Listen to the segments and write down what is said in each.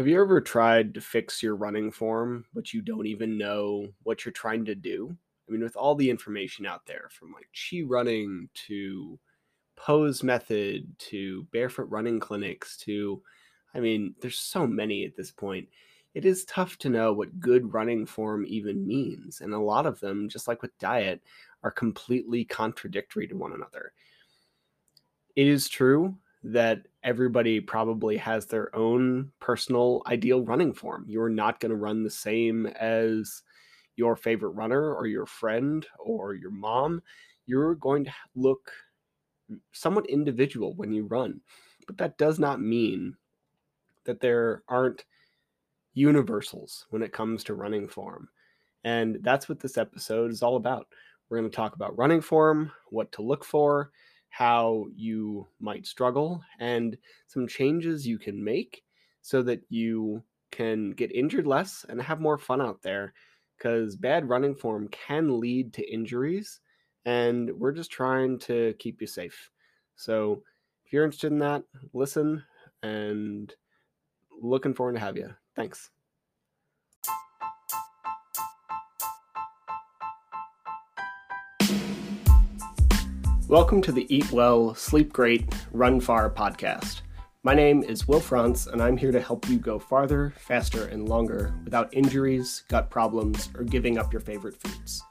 Have you ever tried to fix your running form, but you don't even know what you're trying to do? I mean, with all the information out there from like chi running to pose method to barefoot running clinics to, I mean, there's so many at this point. It is tough to know what good running form even means. And a lot of them, just like with diet, are completely contradictory to one another. It is true that everybody probably has their own personal ideal running form. You're not going to run the same as your favorite runner or your friend or your mom. You're going to look somewhat individual when you run. But that does not mean that there aren't universals when it comes to running form. And that's what this episode is all about. We're going to talk about running form, what to look for, how you might struggle, and some changes you can make so that you can get injured less and have more fun out there. Because bad running form can lead to injuries, and we're just trying to keep you safe. So if you're interested in that, listen and looking forward to have you. Thanks. Welcome to the Eat Well, Sleep Great, Run Far podcast. My name is Will Frantz, and I'm here to help you go farther, faster, and longer without injuries, gut problems, or giving up your favorite foods.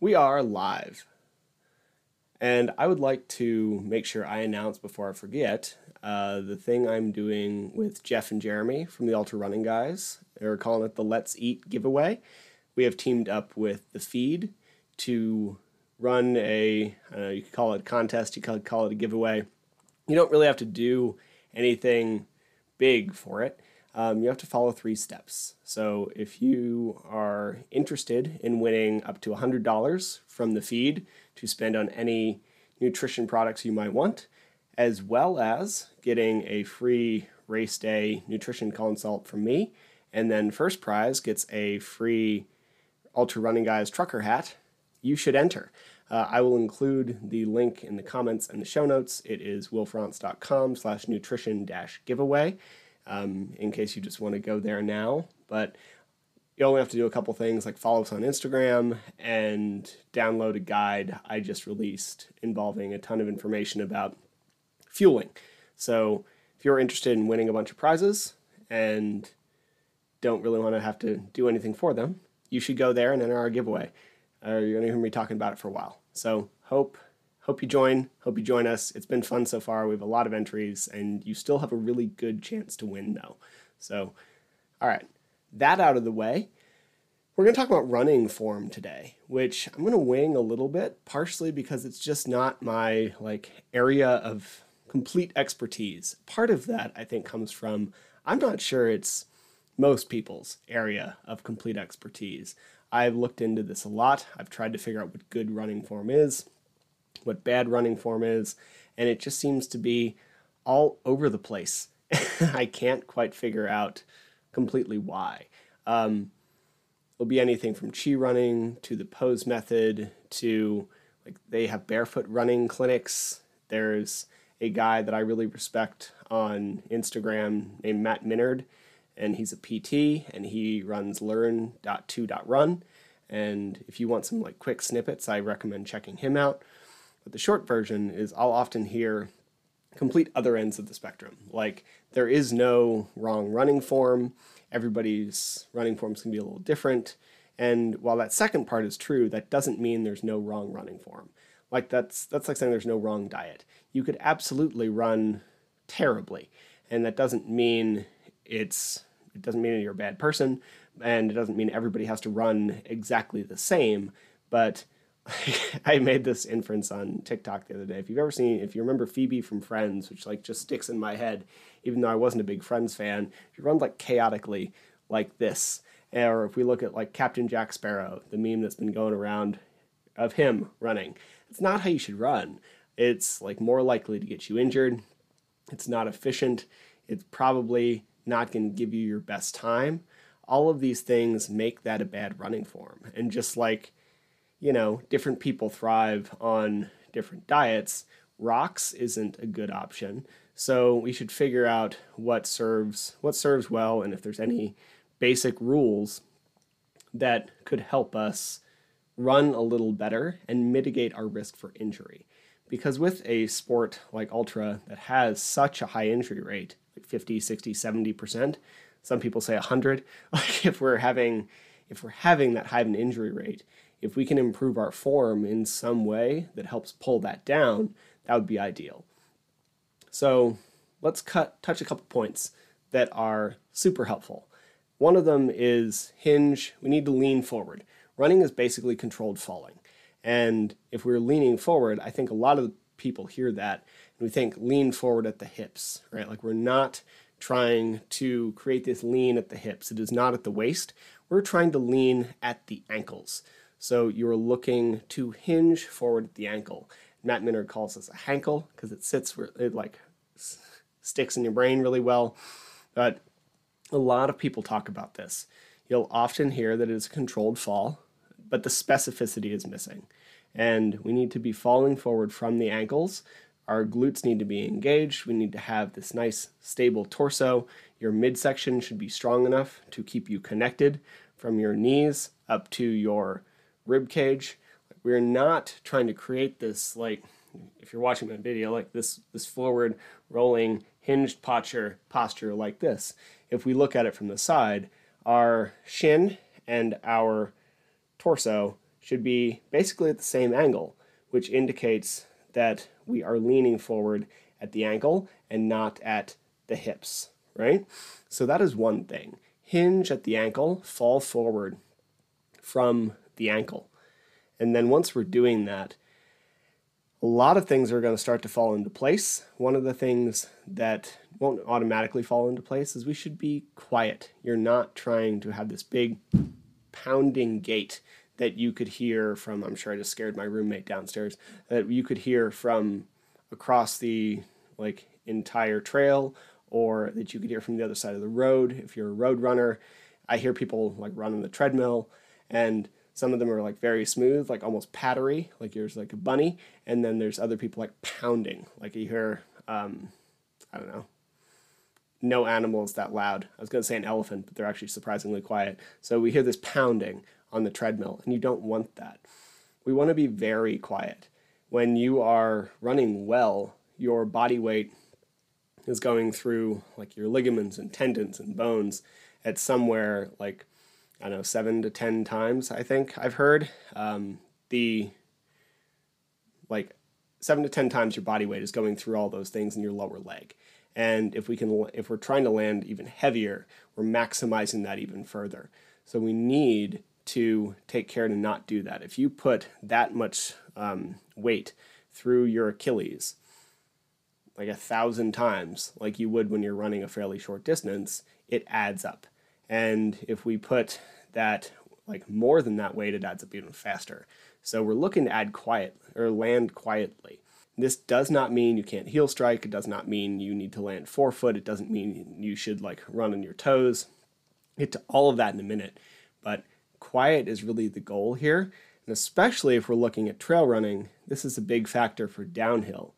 We are live. And I would like to make sure I announce before I forget uh, the thing I'm doing with Jeff and Jeremy from the Ultra Running Guys. They're calling it the Let's Eat giveaway. We have teamed up with the Feed to run a uh, you could call it a contest, you could call it a giveaway. You don't really have to do anything big for it. Um, you have to follow three steps. So if you are interested in winning up to $100 from the feed to spend on any nutrition products you might want, as well as getting a free race day nutrition consult from me, and then first prize gets a free Ultra Running Guys trucker hat you should enter. Uh, I will include the link in the comments and the show notes. It is willfrantz.com slash nutrition dash giveaway um, in case you just want to go there now. But you only have to do a couple things like follow us on Instagram and download a guide I just released involving a ton of information about fueling. So if you're interested in winning a bunch of prizes and don't really want to have to do anything for them, you should go there and enter our giveaway uh, you're going to hear me talking about it for a while. So hope hope you join. Hope you join us. It's been fun so far. We have a lot of entries, and you still have a really good chance to win though. So, all right, that out of the way. We're going to talk about running form today, which I'm going to wing a little bit, partially because it's just not my like area of complete expertise. Part of that I think comes from I'm not sure it's most people's area of complete expertise. I've looked into this a lot. I've tried to figure out what good running form is, what bad running form is, and it just seems to be all over the place. I can't quite figure out completely why. Um, it'll be anything from chi running to the pose method to like they have barefoot running clinics. There's a guy that I really respect on Instagram named Matt Minard and he's a PT and he runs learn.2.run. And if you want some like quick snippets, I recommend checking him out. But the short version is I'll often hear complete other ends of the spectrum. Like there is no wrong running form. Everybody's running forms can be a little different. And while that second part is true, that doesn't mean there's no wrong running form. Like that's that's like saying there's no wrong diet. You could absolutely run terribly, and that doesn't mean it's it doesn't mean you're a bad person, and it doesn't mean everybody has to run exactly the same. But I made this inference on TikTok the other day. If you've ever seen, if you remember Phoebe from Friends, which like just sticks in my head, even though I wasn't a big Friends fan, she runs like chaotically like this. Or if we look at like Captain Jack Sparrow, the meme that's been going around of him running, it's not how you should run. It's like more likely to get you injured. It's not efficient. It's probably not going to give you your best time. All of these things make that a bad running form. And just like, you know, different people thrive on different diets, rocks isn't a good option. So we should figure out what serves what serves well and if there's any basic rules that could help us run a little better and mitigate our risk for injury. Because with a sport like ultra that has such a high injury rate, 50, 60, 70%, some people say 100, like if we're having if we're having that high of an injury rate, if we can improve our form in some way that helps pull that down, that would be ideal. So, let's cut touch a couple points that are super helpful. One of them is hinge. We need to lean forward. Running is basically controlled falling. And if we're leaning forward, I think a lot of people hear that we think lean forward at the hips, right? Like we're not trying to create this lean at the hips. It is not at the waist. We're trying to lean at the ankles. So you're looking to hinge forward at the ankle. Matt Minard calls this a hankle because it sits where it like sticks in your brain really well. But a lot of people talk about this. You'll often hear that it is a controlled fall, but the specificity is missing. And we need to be falling forward from the ankles. Our glutes need to be engaged. We need to have this nice, stable torso. Your midsection should be strong enough to keep you connected from your knees up to your rib cage. We're not trying to create this like if you're watching my video like this this forward rolling hinged posture posture like this. If we look at it from the side, our shin and our torso should be basically at the same angle, which indicates that we are leaning forward at the ankle and not at the hips, right? So that is one thing. Hinge at the ankle, fall forward from the ankle. And then once we're doing that, a lot of things are going to start to fall into place. One of the things that won't automatically fall into place is we should be quiet. You're not trying to have this big pounding gait that you could hear from, I'm sure I just scared my roommate downstairs, that you could hear from across the like entire trail or that you could hear from the other side of the road if you're a road runner. I hear people like run on the treadmill and some of them are like very smooth, like almost pattery, like yours like a bunny, and then there's other people like pounding, like you hear, um, I don't know, no animals that loud. I was going to say an elephant, but they're actually surprisingly quiet. So we hear this pounding on the treadmill, and you don't want that. We want to be very quiet. When you are running well, your body weight is going through like your ligaments and tendons and bones at somewhere like I don't know, seven to ten times. I think I've heard um, the like seven to ten times your body weight is going through all those things in your lower leg. And if we can, if we're trying to land even heavier, we're maximizing that even further. So we need to take care to not do that. If you put that much um, weight through your Achilles, like a thousand times, like you would when you're running a fairly short distance, it adds up. And if we put that like more than that weight, it adds up even faster. So we're looking to add quiet or land quietly. This does not mean you can't heel strike. It does not mean you need to land forefoot. It doesn't mean you should like run on your toes. Get to all of that in a minute. But quiet is really the goal here. And especially if we're looking at trail running, this is a big factor for downhill.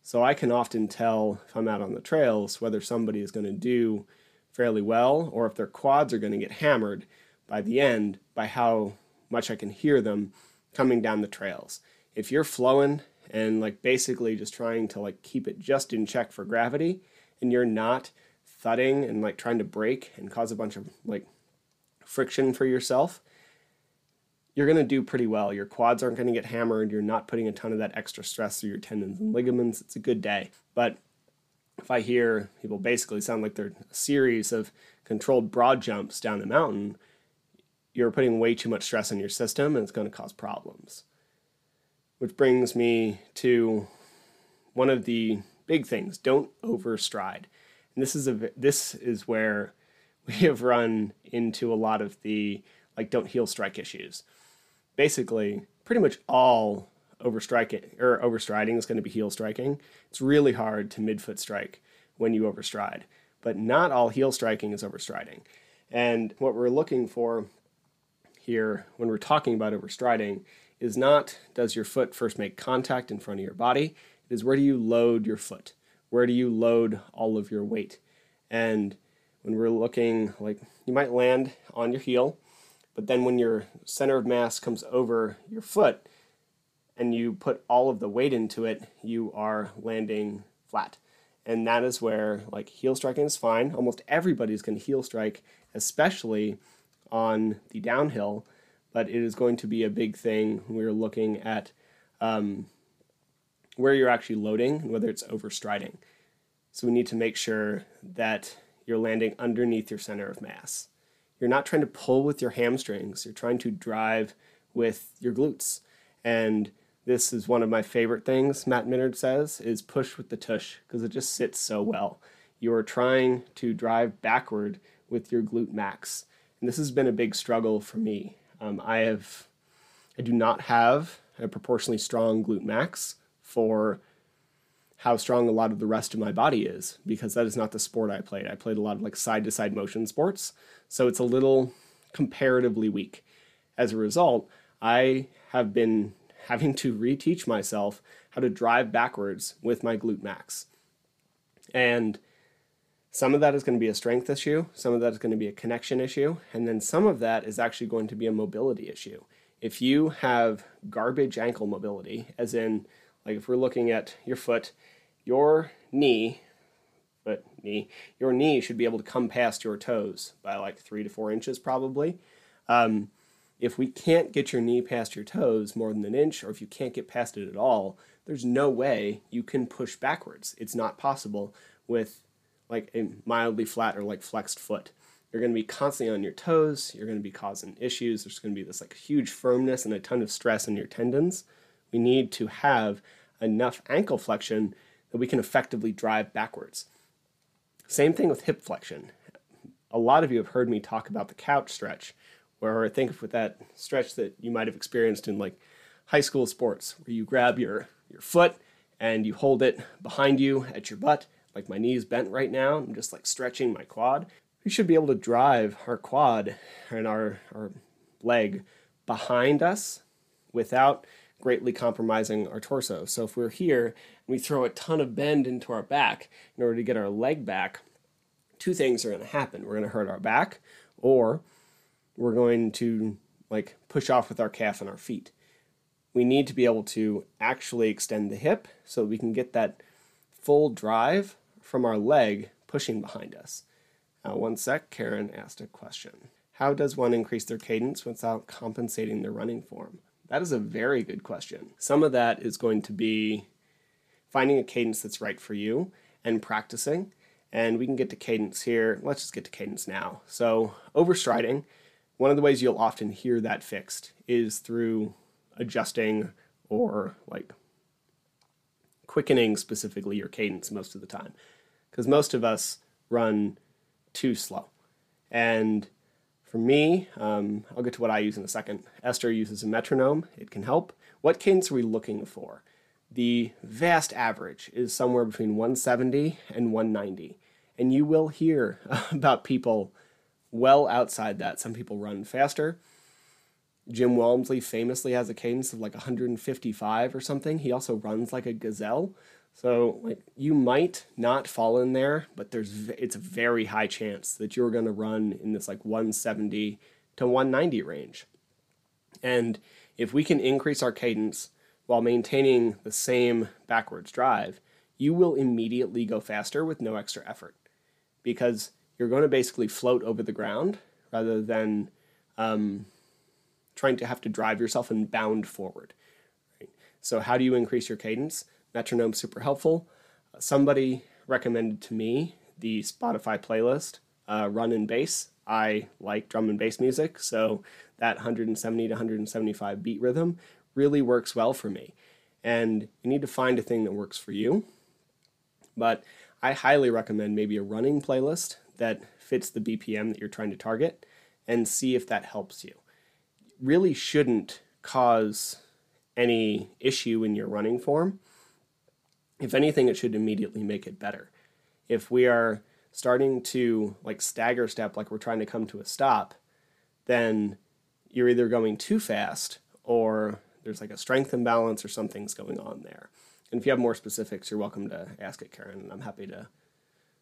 So I can often tell if I'm out on the trails whether somebody is going to do fairly well or if their quads are going to get hammered by the end by how much I can hear them coming down the trails. If you're flowing and like basically just trying to like keep it just in check for gravity and you're not thudding and like trying to break and cause a bunch of like friction for yourself, you're going to do pretty well. Your quads aren't going to get hammered. You're not putting a ton of that extra stress through your tendons and ligaments. It's a good day. But if I hear people basically sound like they're a series of controlled broad jumps down the mountain, you're putting way too much stress on your system and it's going to cause problems. Which brings me to one of the big things don't overstride. And this is a this is where we have run into a lot of the like don't heel strike issues. Basically, pretty much all overstriking or overstriding is going to be heel striking. It's really hard to midfoot strike when you overstride, but not all heel striking is overstriding. And what we're looking for here when we're talking about overstriding is not does your foot first make contact in front of your body, it is where do you load your foot? Where do you load all of your weight? And when we're looking, like you might land on your heel, but then when your center of mass comes over your foot and you put all of the weight into it, you are landing flat. And that is where like heel striking is fine. Almost everybody's going to heel strike, especially on the downhill, but it is going to be a big thing when we're looking at um, where you're actually loading and whether it's overstriding. So we need to make sure that you're landing underneath your center of mass. You're not trying to pull with your hamstrings, you're trying to drive with your glutes. And this is one of my favorite things Matt Minard says is push with the tush because it just sits so well. You are trying to drive backward with your glute max. And this has been a big struggle for me. Um, I have I do not have a proportionally strong glute max for how strong a lot of the rest of my body is because that is not the sport I played. I played a lot of like side to side motion sports, so it's a little comparatively weak. As a result, I have been having to reteach myself how to drive backwards with my glute max. And some of that is going to be a strength issue, some of that is going to be a connection issue, and then some of that is actually going to be a mobility issue. If you have garbage ankle mobility, as in, like if we're looking at your foot your knee, but knee, your knee should be able to come past your toes by like three to four inches probably. Um, if we can't get your knee past your toes more than an inch, or if you can't get past it at all, there's no way you can push backwards. It's not possible with like a mildly flat or like flexed foot. You're going to be constantly on your toes. You're going to be causing issues. There's going to be this like huge firmness and a ton of stress in your tendons. We need to have enough ankle flexion that we can effectively drive backwards. Same thing with hip flexion. A lot of you have heard me talk about the couch stretch, where I think with that stretch that you might have experienced in like high school sports, where you grab your, your foot and you hold it behind you at your butt, like my knee's bent right now. I'm just like stretching my quad. We should be able to drive our quad and our, our leg behind us without greatly compromising our torso. So if we're here and we throw a ton of bend into our back in order to get our leg back, two things are going to happen. We're going to hurt our back or we're going to like push off with our calf and our feet. We need to be able to actually extend the hip so we can get that full drive from our leg pushing behind us. Uh, one sec, Karen asked a question. How does one increase their cadence without compensating their running form? That is a very good question. Some of that is going to be finding a cadence that's right for you and practicing. And we can get to cadence here. Let's just get to cadence now. So, overstriding, one of the ways you'll often hear that fixed is through adjusting or like quickening specifically your cadence most of the time. Because most of us run too slow. And for me, um, I'll get to what I use in a second. Esther uses a metronome, it can help. What cadence are we looking for? The vast average is somewhere between 170 and 190. And you will hear about people well outside that. Some people run faster. Jim Walmsley famously has a cadence of like 155 or something. He also runs like a gazelle. So like you might not fall in there, but there's it's a very high chance that you're going to run in this like 170 to 190 range. And if we can increase our cadence while maintaining the same backwards drive, you will immediately go faster with no extra effort because you're going to basically float over the ground rather than um, trying to have to drive yourself and bound forward. Right? So, how do you increase your cadence? Metronome super helpful. Uh, somebody recommended to me the Spotify playlist, uh, Run and Bass. I like drum and bass music, so that 170 to 175 beat rhythm really works well for me. And you need to find a thing that works for you. But I highly recommend maybe a running playlist that fits the BPM that you're trying to target and see if that helps you. Really shouldn't cause any issue in your running form if anything, it should immediately make it better. If we are starting to like stagger step like we're trying to come to a stop, then you're either going too fast or there's like a strength imbalance or something's going on there. And if you have more specifics, you're welcome to ask it, Karen, and I'm happy to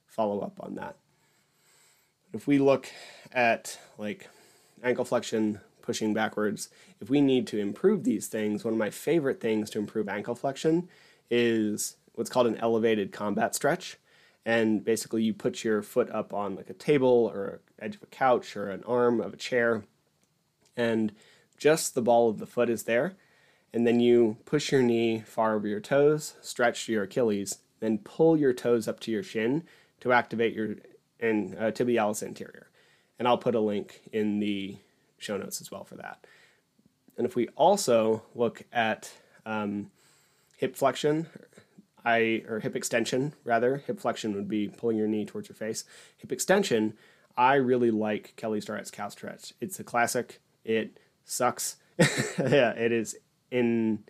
follow up on that. If we look at like ankle flexion, pushing backwards, if we need to improve these things, one of my favorite things to improve ankle flexion is what's called an elevated combat stretch. And basically, you put your foot up on like a table or edge of a couch or an arm of a chair, and just the ball of the foot is there. And then you push your knee far over your toes, stretch your Achilles, then pull your toes up to your shin to activate your and uh, tibialis anterior. And I'll put a link in the show notes as well for that. And if we also look at um, hip flexion, I or hip extension rather, hip flexion would be pulling your knee towards your face. Hip extension, I really like Kelly Starrett's couch stretch. It's a classic. It sucks. yeah, it is in.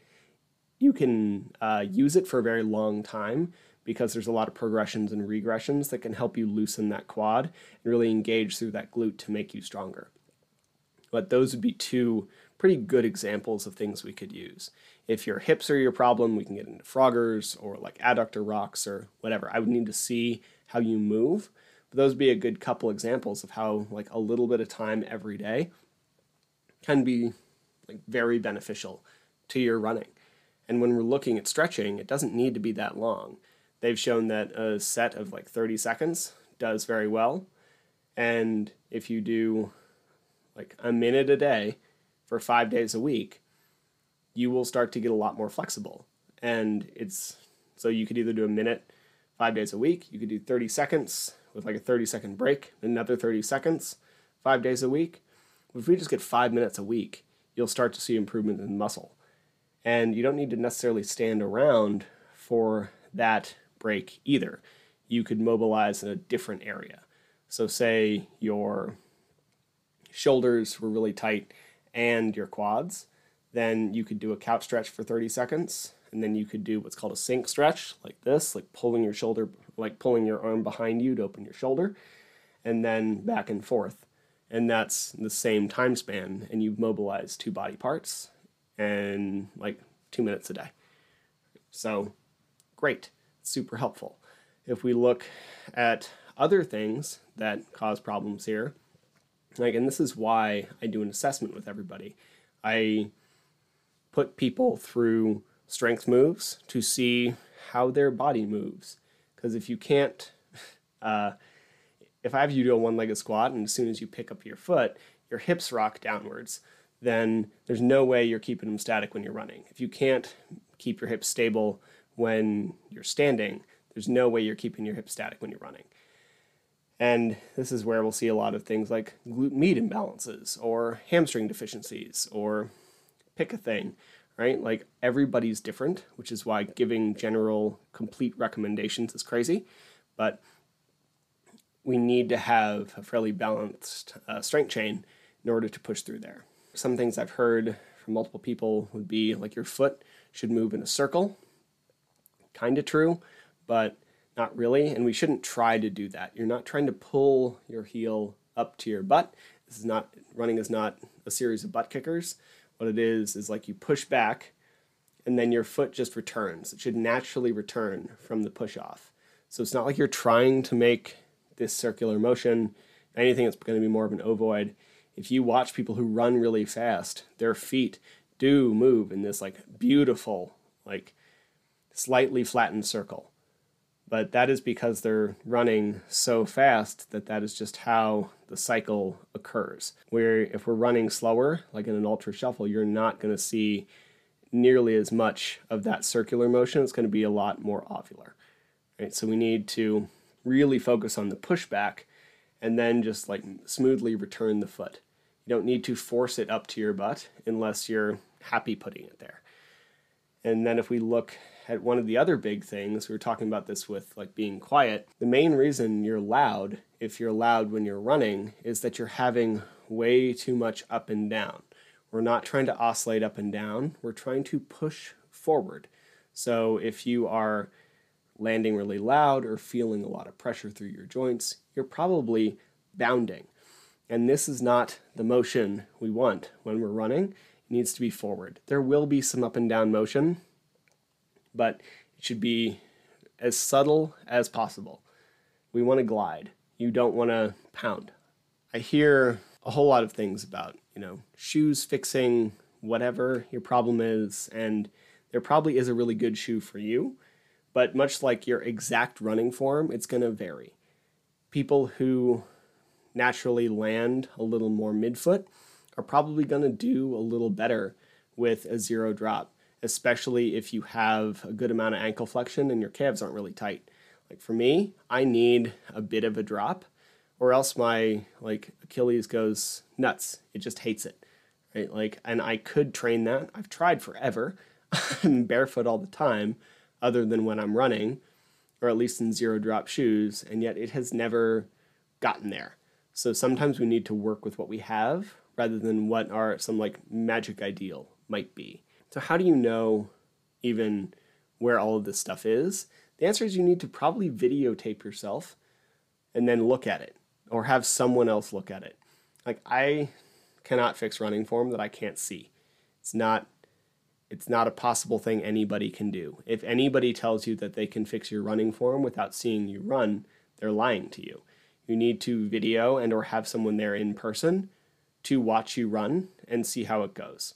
You can uh, use it for a very long time because there's a lot of progressions and regressions that can help you loosen that quad and really engage through that glute to make you stronger. But those would be two pretty good examples of things we could use. If your hips are your problem, we can get into Froggers or like adductor rocks or whatever. I would need to see how you move. But those would be a good couple examples of how like a little bit of time every day can be like very beneficial to your running. And when we're looking at stretching, it doesn't need to be that long. They've shown that a set of like 30 seconds does very well. And if you do like a minute a day for five days a week, you will start to get a lot more flexible. And it's so you could either do a minute five days a week, you could do 30 seconds with like a 30 second break, another 30 seconds five days a week. If we just get five minutes a week, you'll start to see improvement in muscle. And you don't need to necessarily stand around for that break either. You could mobilize in a different area. So, say your shoulders were really tight and your quads, then you could do a couch stretch for 30 seconds. And then you could do what's called a sink stretch, like this, like pulling your shoulder, like pulling your arm behind you to open your shoulder, and then back and forth. And that's the same time span. And you've mobilized two body parts and like two minutes a day. So, great, super helpful. If we look at other things that cause problems here, like, and this is why I do an assessment with everybody. I put people through strength moves to see how their body moves. Because if you can't, uh, if I have you do a one legged squat and as soon as you pick up your foot, your hips rock downwards, then there's no way you're keeping them static when you're running. If you can't keep your hips stable when you're standing, there's no way you're keeping your hips static when you're running. And this is where we'll see a lot of things like glute med imbalances or hamstring deficiencies or pick a thing, right? Like everybody's different, which is why giving general complete recommendations is crazy. But we need to have a fairly balanced uh, strength chain in order to push through there. Some things I've heard from multiple people would be like your foot should move in a circle. Kind of true, but not really, and we shouldn't try to do that. You're not trying to pull your heel up to your butt. This is not running is not a series of butt kickers. What it is is like you push back and then your foot just returns. It should naturally return from the push off. So it's not like you're trying to make this circular motion. anything, that's going to be more of an ovoid. If you watch people who run really fast, their feet do move in this like beautiful, like slightly flattened circle but that is because they're running so fast that that is just how the cycle occurs. Where if we're running slower, like in an ultra shuffle, you're not going to see nearly as much of that circular motion. It's going to be a lot more ovular. Right? So we need to really focus on the pushback and then just like smoothly return the foot. You don't need to force it up to your butt unless you're happy putting it there. And then if we look at one of the other big things, we were talking about this with like being quiet. The main reason you're loud, if you're loud when you're running, is that you're having way too much up and down. We're not trying to oscillate up and down, we're trying to push forward. So if you are landing really loud or feeling a lot of pressure through your joints, you're probably bounding. And this is not the motion we want when we're running. Needs to be forward. There will be some up and down motion, but It should be as subtle as possible. We want to glide. You don't want to pound. I hear a whole lot of things about, you know, shoes fixing whatever your problem is, and there probably is a really good shoe for you, but much like your exact running form, it's going to vary. People who naturally land a little more midfoot are probably going to do a little better with a zero drop, especially if you have a good amount of ankle flexion and your calves aren't really tight. Like for me, I need a bit of a drop or else my like Achilles goes nuts. It just hates it. Right? Like and I could train that. I've tried forever. I'm barefoot all the time other than when I'm running or at least in zero drop shoes and yet it has never gotten there. So sometimes we need to work with what we have rather than what are some like magic ideal might be. So how do you know even where all of this stuff is? The answer is you need to probably videotape yourself and then look at it or have someone else look at it. Like I cannot fix running form that I can't see. It's not it's not a possible thing anybody can do. If anybody tells you that they can fix your running form without seeing you run, they're lying to you. You need to video and or have someone there in person to watch you run and see how it goes.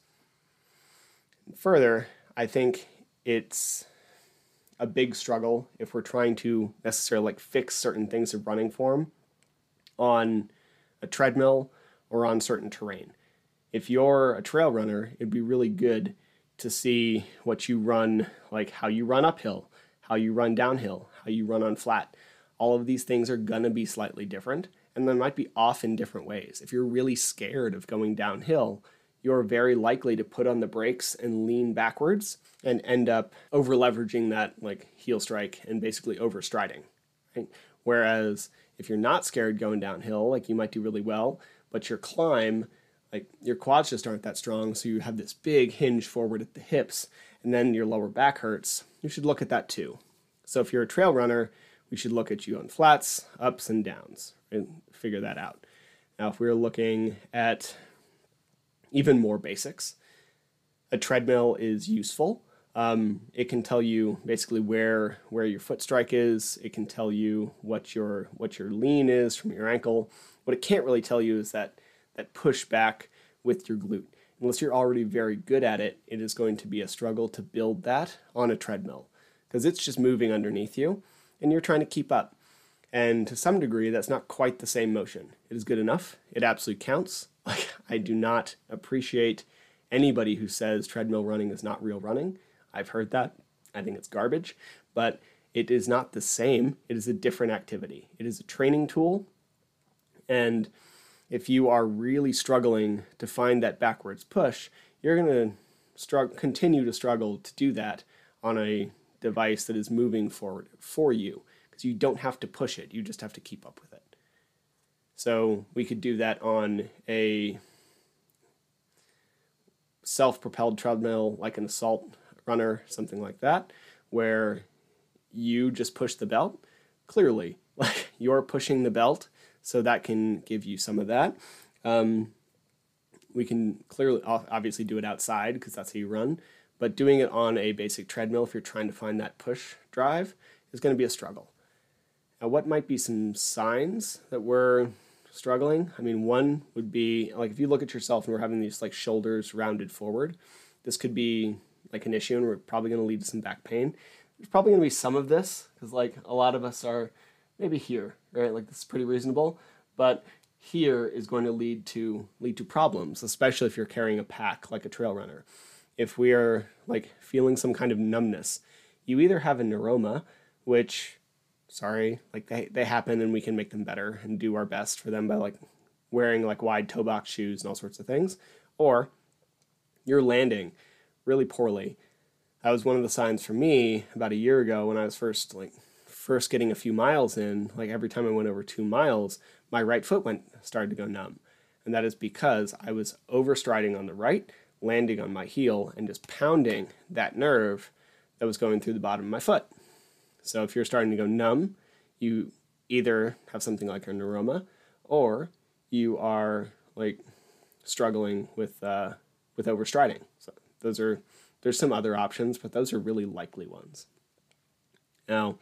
Further, I think it's a big struggle if we're trying to necessarily like fix certain things of running form on a treadmill or on certain terrain. If you're a trail runner, it'd be really good to see what you run, like how you run uphill, how you run downhill, how you run on flat. All of these things are gonna be slightly different and they might be off in different ways. If you're really scared of going downhill, you're very likely to put on the brakes and lean backwards and end up over leveraging that like heel strike and basically overstriding. Right? Whereas if you're not scared going downhill, like you might do really well, but your climb, like your quads just aren't that strong, so you have this big hinge forward at the hips, and then your lower back hurts, you should look at that too. So if you're a trail runner, we should look at you on flats, ups, and downs, and figure that out. Now, if we're looking at even more basics, a treadmill is useful um, it can tell you basically where where your foot strike is. It can tell you what your what your lean is from your ankle. What it can't really tell you is that that push back with your glute. Unless you're already very good at it, it is going to be a struggle to build that on a treadmill because it's just moving underneath you and you're trying to keep up. And to some degree, that's not quite the same motion. It is good enough. It absolutely counts. Like I do not appreciate anybody who says treadmill running is not real running I've heard that. I think it's garbage, but it is not the same. It is a different activity. It is a training tool. And if you are really struggling to find that backwards push, you're going to struggle, continue to struggle to do that on a device that is moving forward for you because you don't have to push it, you just have to keep up with it. So we could do that on a self propelled treadmill like an assault runner, something like that, where you just push the belt. Clearly, like you're pushing the belt, so that can give you some of that. Um, we can clearly, obviously, do it outside because that's how you run. But doing it on a basic treadmill, if you're trying to find that push drive, is going to be a struggle. Now, what might be some signs that we're struggling? I mean, one would be like if you look at yourself and we're having these like shoulders rounded forward, this could be like an issue and we're probably going to lead to some back pain. There's probably going to be some of this because like a lot of us are maybe here, right? Like this is pretty reasonable, but here is going to lead to lead to problems, especially if you're carrying a pack like a trail runner. If we are like feeling some kind of numbness, you either have a neuroma, which sorry, like they, they happen and we can make them better and do our best for them by like wearing like wide toe box shoes and all sorts of things, or you're landing really poorly. That was one of the signs for me about a year ago when I was first like first getting a few miles in. Like every time I went over two miles, my right foot went started to go numb, and that is because I was overstriding on the right, landing on my heel, and just pounding that nerve that was going through the bottom of my foot. So if you're starting to go numb, you either have something like a neuroma, or you are like struggling with uh, with overstriding. So those are there's some other options, but those are really likely ones. Now,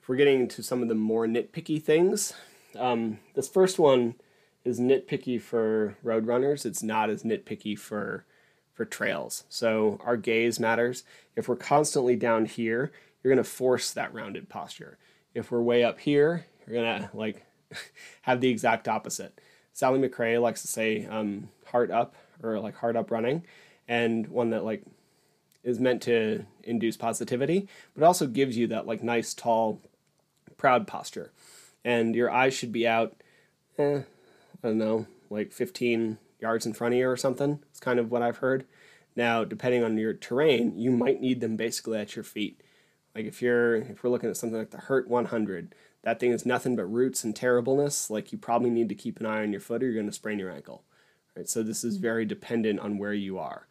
if we're getting into some of the more nitpicky things, um, this first one is nitpicky for road runners. It's not as nitpicky for for trails. So our gaze matters. If we're constantly down here, you're going to force that rounded posture. If we're way up here, you're going to like have the exact opposite. Sally McRae likes to say um, heart up or like heart up running, and one that like is meant to induce positivity, but also gives you that like nice tall, proud posture, and your eyes should be out. Eh, I don't know, like 15 yards in front of you or something. It's kind of what I've heard. Now, depending on your terrain, you might need them basically at your feet. Like if you're if we're looking at something like the Hurt 100, that thing is nothing but roots and terribleness. Like you probably need to keep an eye on your foot or you're going to sprain your ankle. Right? So this is mm-hmm. very dependent on where you are.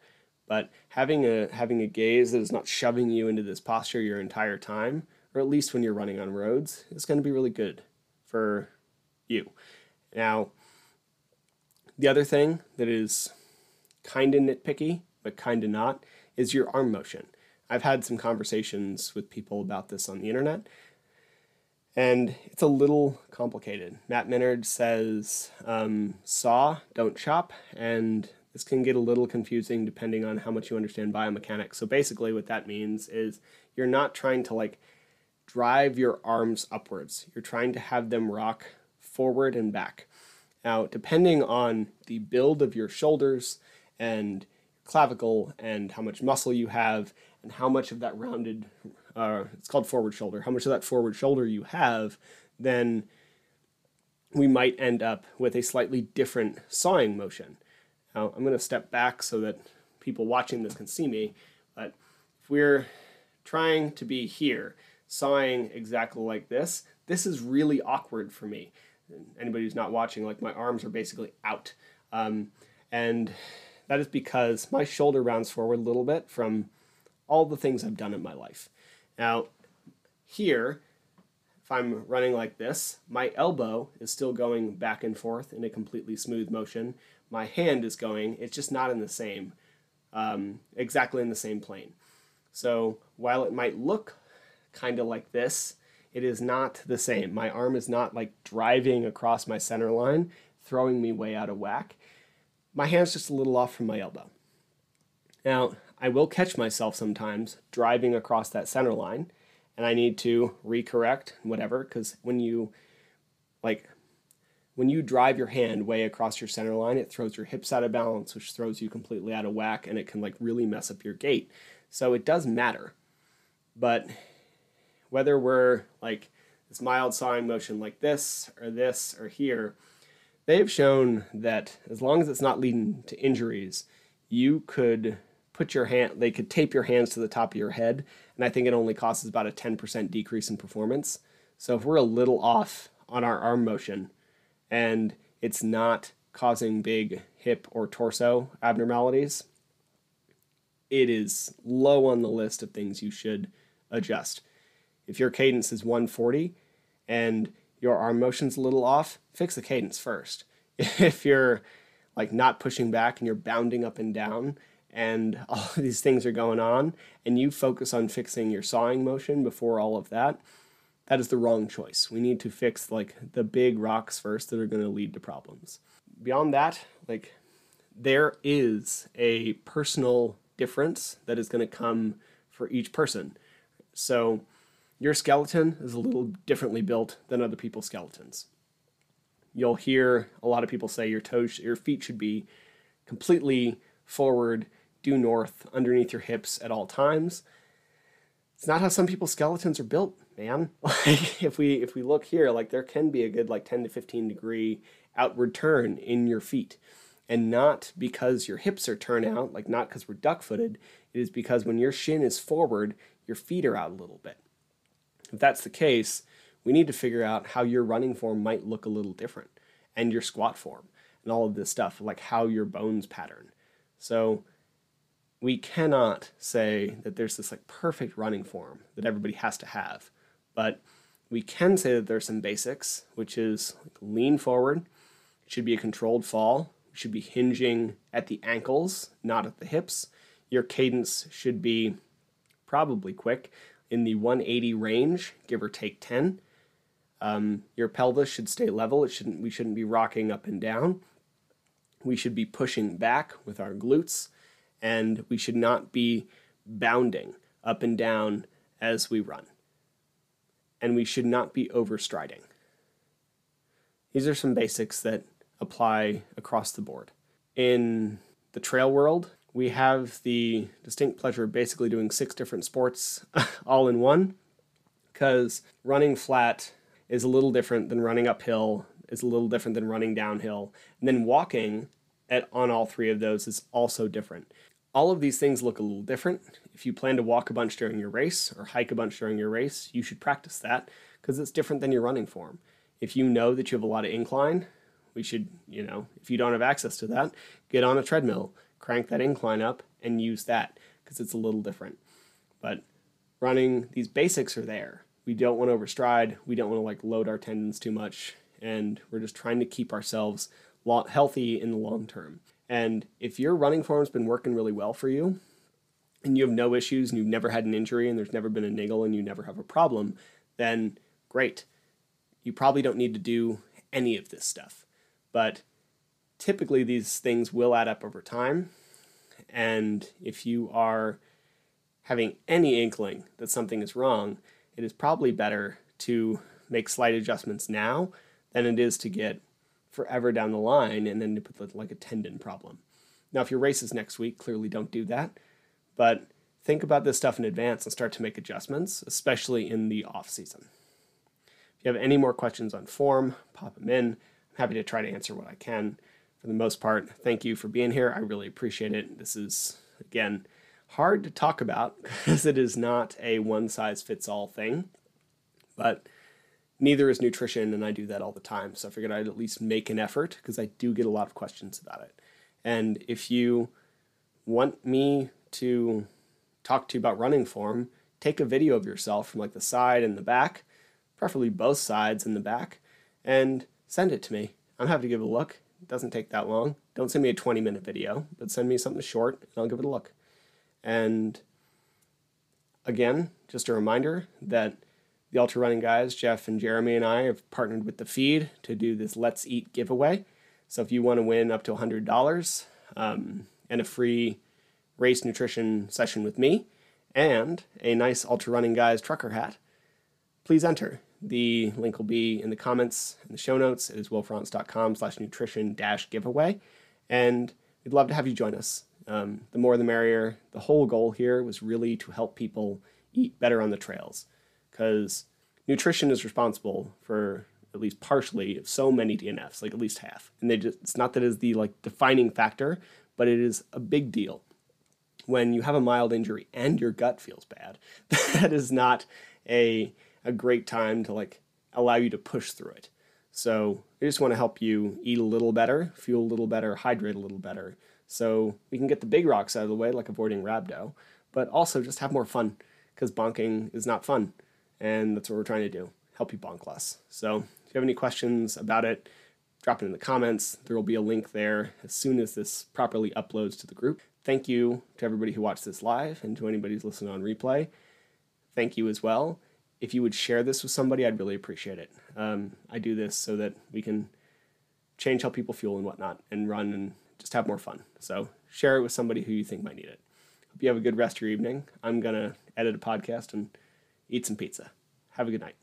But having a having a gaze that is not shoving you into this posture your entire time, or at least when you're running on roads, is going to be really good for you. Now, the other thing that is kind of nitpicky, but kind of not, is your arm motion. I've had some conversations with people about this on the internet, and it's a little complicated. Matt Minard says um, saw, don't chop, and this can get a little confusing depending on how much you understand biomechanics. So basically, what that means is you're not trying to like drive your arms upwards, you're trying to have them rock forward and back. Now, depending on the build of your shoulders and clavicle and how much muscle you have and how much of that rounded, uh, it's called forward shoulder, how much of that forward shoulder you have, then we might end up with a slightly different sawing motion. Now, I'm going to step back so that people watching this can see me, but if we're trying to be here, sawing exactly like this, this is really awkward for me anybody who's not watching, like my arms are basically out. Um, and that is because my shoulder rounds forward a little bit from all the things I've done in my life. Now, here, if I'm running like this, my elbow is still going back and forth in a completely smooth motion. My hand is going, it's just not in the same, um, exactly in the same plane. So while it might look kind of like this, it is not the same. My arm is not like driving across my center line, throwing me way out of whack. My hand's just a little off from my elbow. Now, I will catch myself sometimes driving across that center line, and I need to recorrect whatever, because when you like when you drive your hand way across your center line, it throws your hips out of balance, which throws you completely out of whack, and it can like really mess up your gait. So it does matter. But whether we're like this mild sawing motion like this or this or here, they've shown that as long as it's not leading to injuries, you could put your hand, they could tape your hands to the top of your head, and I think it only causes about a 10% decrease in performance. So if we're a little off on our arm motion and it's not causing big hip or torso abnormalities, it is low on the list of things you should adjust. If your cadence is 140 and your arm motion's a little off, fix the cadence first. If you're like not pushing back and you're bounding up and down and all of these things are going on and you focus on fixing your sawing motion before all of that, that is the wrong choice. We need to fix like the big rocks first that are going to lead to problems. Beyond that, like there is a personal difference that is going to come for each person. So your skeleton is a little differently built than other people's skeletons. You'll hear a lot of people say your toes, your feet should be completely forward, due north, underneath your hips at all times. It's not how some people's skeletons are built, man. Like if we if we look here, like there can be a good like 10 to 15 degree outward turn in your feet. And not because your hips are turned out, like not because we're duck footed, it is because when your shin is forward, your feet are out a little bit. If that's the case, we need to figure out how your running form might look a little different and your squat form and all of this stuff, like how your bones pattern. So we cannot say that there's this like perfect running form that everybody has to have, but we can say that there's some basics, which is like lean forward, it should be a controlled fall, you should be hinging at the ankles, not at the hips. Your cadence should be probably quick in the 180 range, give or take 10. Um, your pelvis should stay level. It shouldn't. We shouldn't be rocking up and down. We should be pushing back with our glutes, and we should not be bounding up and down as we run. And we should not be overstriding. These are some basics that apply across the board. In the trail world, we have the distinct pleasure of basically doing six different sports all in one because running flat is a little different than running uphill, is a little different than running downhill. And then walking at, on all three of those is also different. All of these things look a little different. If you plan to walk a bunch during your race or hike a bunch during your race, you should practice that because it's different than your running form. If you know that you have a lot of incline, we should, you know, if you don't have access to that, get on a treadmill, crank that incline up, and use that because it's a little different. But running, these basics are there. We don't want to overstride. We don't want to like load our tendons too much. And we're just trying to keep ourselves healthy in the long term. And if your running form's been working really well for you, and you have no issues, and you've never had an injury, and there's never been a niggle, and you never have a problem, then great. You probably don't need to do any of this stuff. But typically, these things will add up over time. And if you are having any inkling that something is wrong, it is probably better to make slight adjustments now than it is to get forever down the line and then to put like a tendon problem. Now, if your race is next week, clearly don't do that. But think about this stuff in advance and start to make adjustments, especially in the off season. If you have any more questions on form, pop them in. I'm happy to try to answer what I can. For the most part, thank you for being here. I really appreciate it. This is, again, hard to talk about because it is not a one size fits all thing. But neither is nutrition, and I do that all the time. So I figured I'd at least make an effort because I do get a lot of questions about it. And if you want me to talk to you about running form, take a video of yourself from like the side and the back, preferably both sides and the back, and send it to me. I'm happy to give it a look. It doesn't take that long. Don't send me a 20 minute video, but send me something short and I'll give it a look. And again, just a reminder that the ultra running guys, Jeff and Jeremy and I, have partnered with the feed to do this Let's Eat giveaway. So if you want to win up to $100 um, and a free race nutrition session with me and a nice ultra running guys trucker hat, please enter. The link will be in the comments in the show notes. It is willfrantz.com slash nutrition dash giveaway. And we'd love to have you join us. Um, the more the merrier. The whole goal here was really to help people eat better on the trails because nutrition is responsible for at least partially of so many DNFs, like at least half. And they just it's not that it is the like defining factor, but it is a big deal. When you have a mild injury and your gut feels bad, that is not a a great time to like allow you to push through it. So I just want to help you eat a little better, feel a little better, hydrate a little better, so we can get the big rocks out of the way, like avoiding rhabdo, but also just have more fun because bonking is not fun and that's what we're trying to do help you bonk less. So if you have any questions about it, drop it in the comments. There will be a link there as soon as this properly uploads to the group. Thank you to everybody who watched this live and to anybody who's listening on replay. Thank you as well. If you would share this with somebody, I'd really appreciate it. Um, I do this so that we can change how people feel and whatnot and run and just have more fun. So share it with somebody who you think might need it. Hope you have a good rest of your evening. I'm going to edit a podcast and eat some pizza. Have a good night.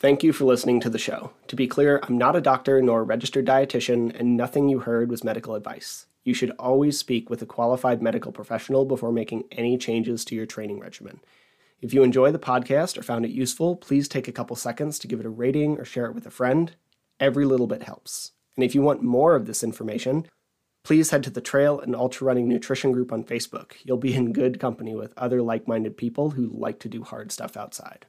Thank you for listening to the show. To be clear, I'm not a doctor nor a registered dietitian, and nothing you heard was medical advice. You should always speak with a qualified medical professional before making any changes to your training regimen. If you enjoy the podcast or found it useful, please take a couple seconds to give it a rating or share it with a friend. Every little bit helps. And if you want more of this information, please head to the Trail and Ultra Running Nutrition group on Facebook. You'll be in good company with other like minded people who like to do hard stuff outside.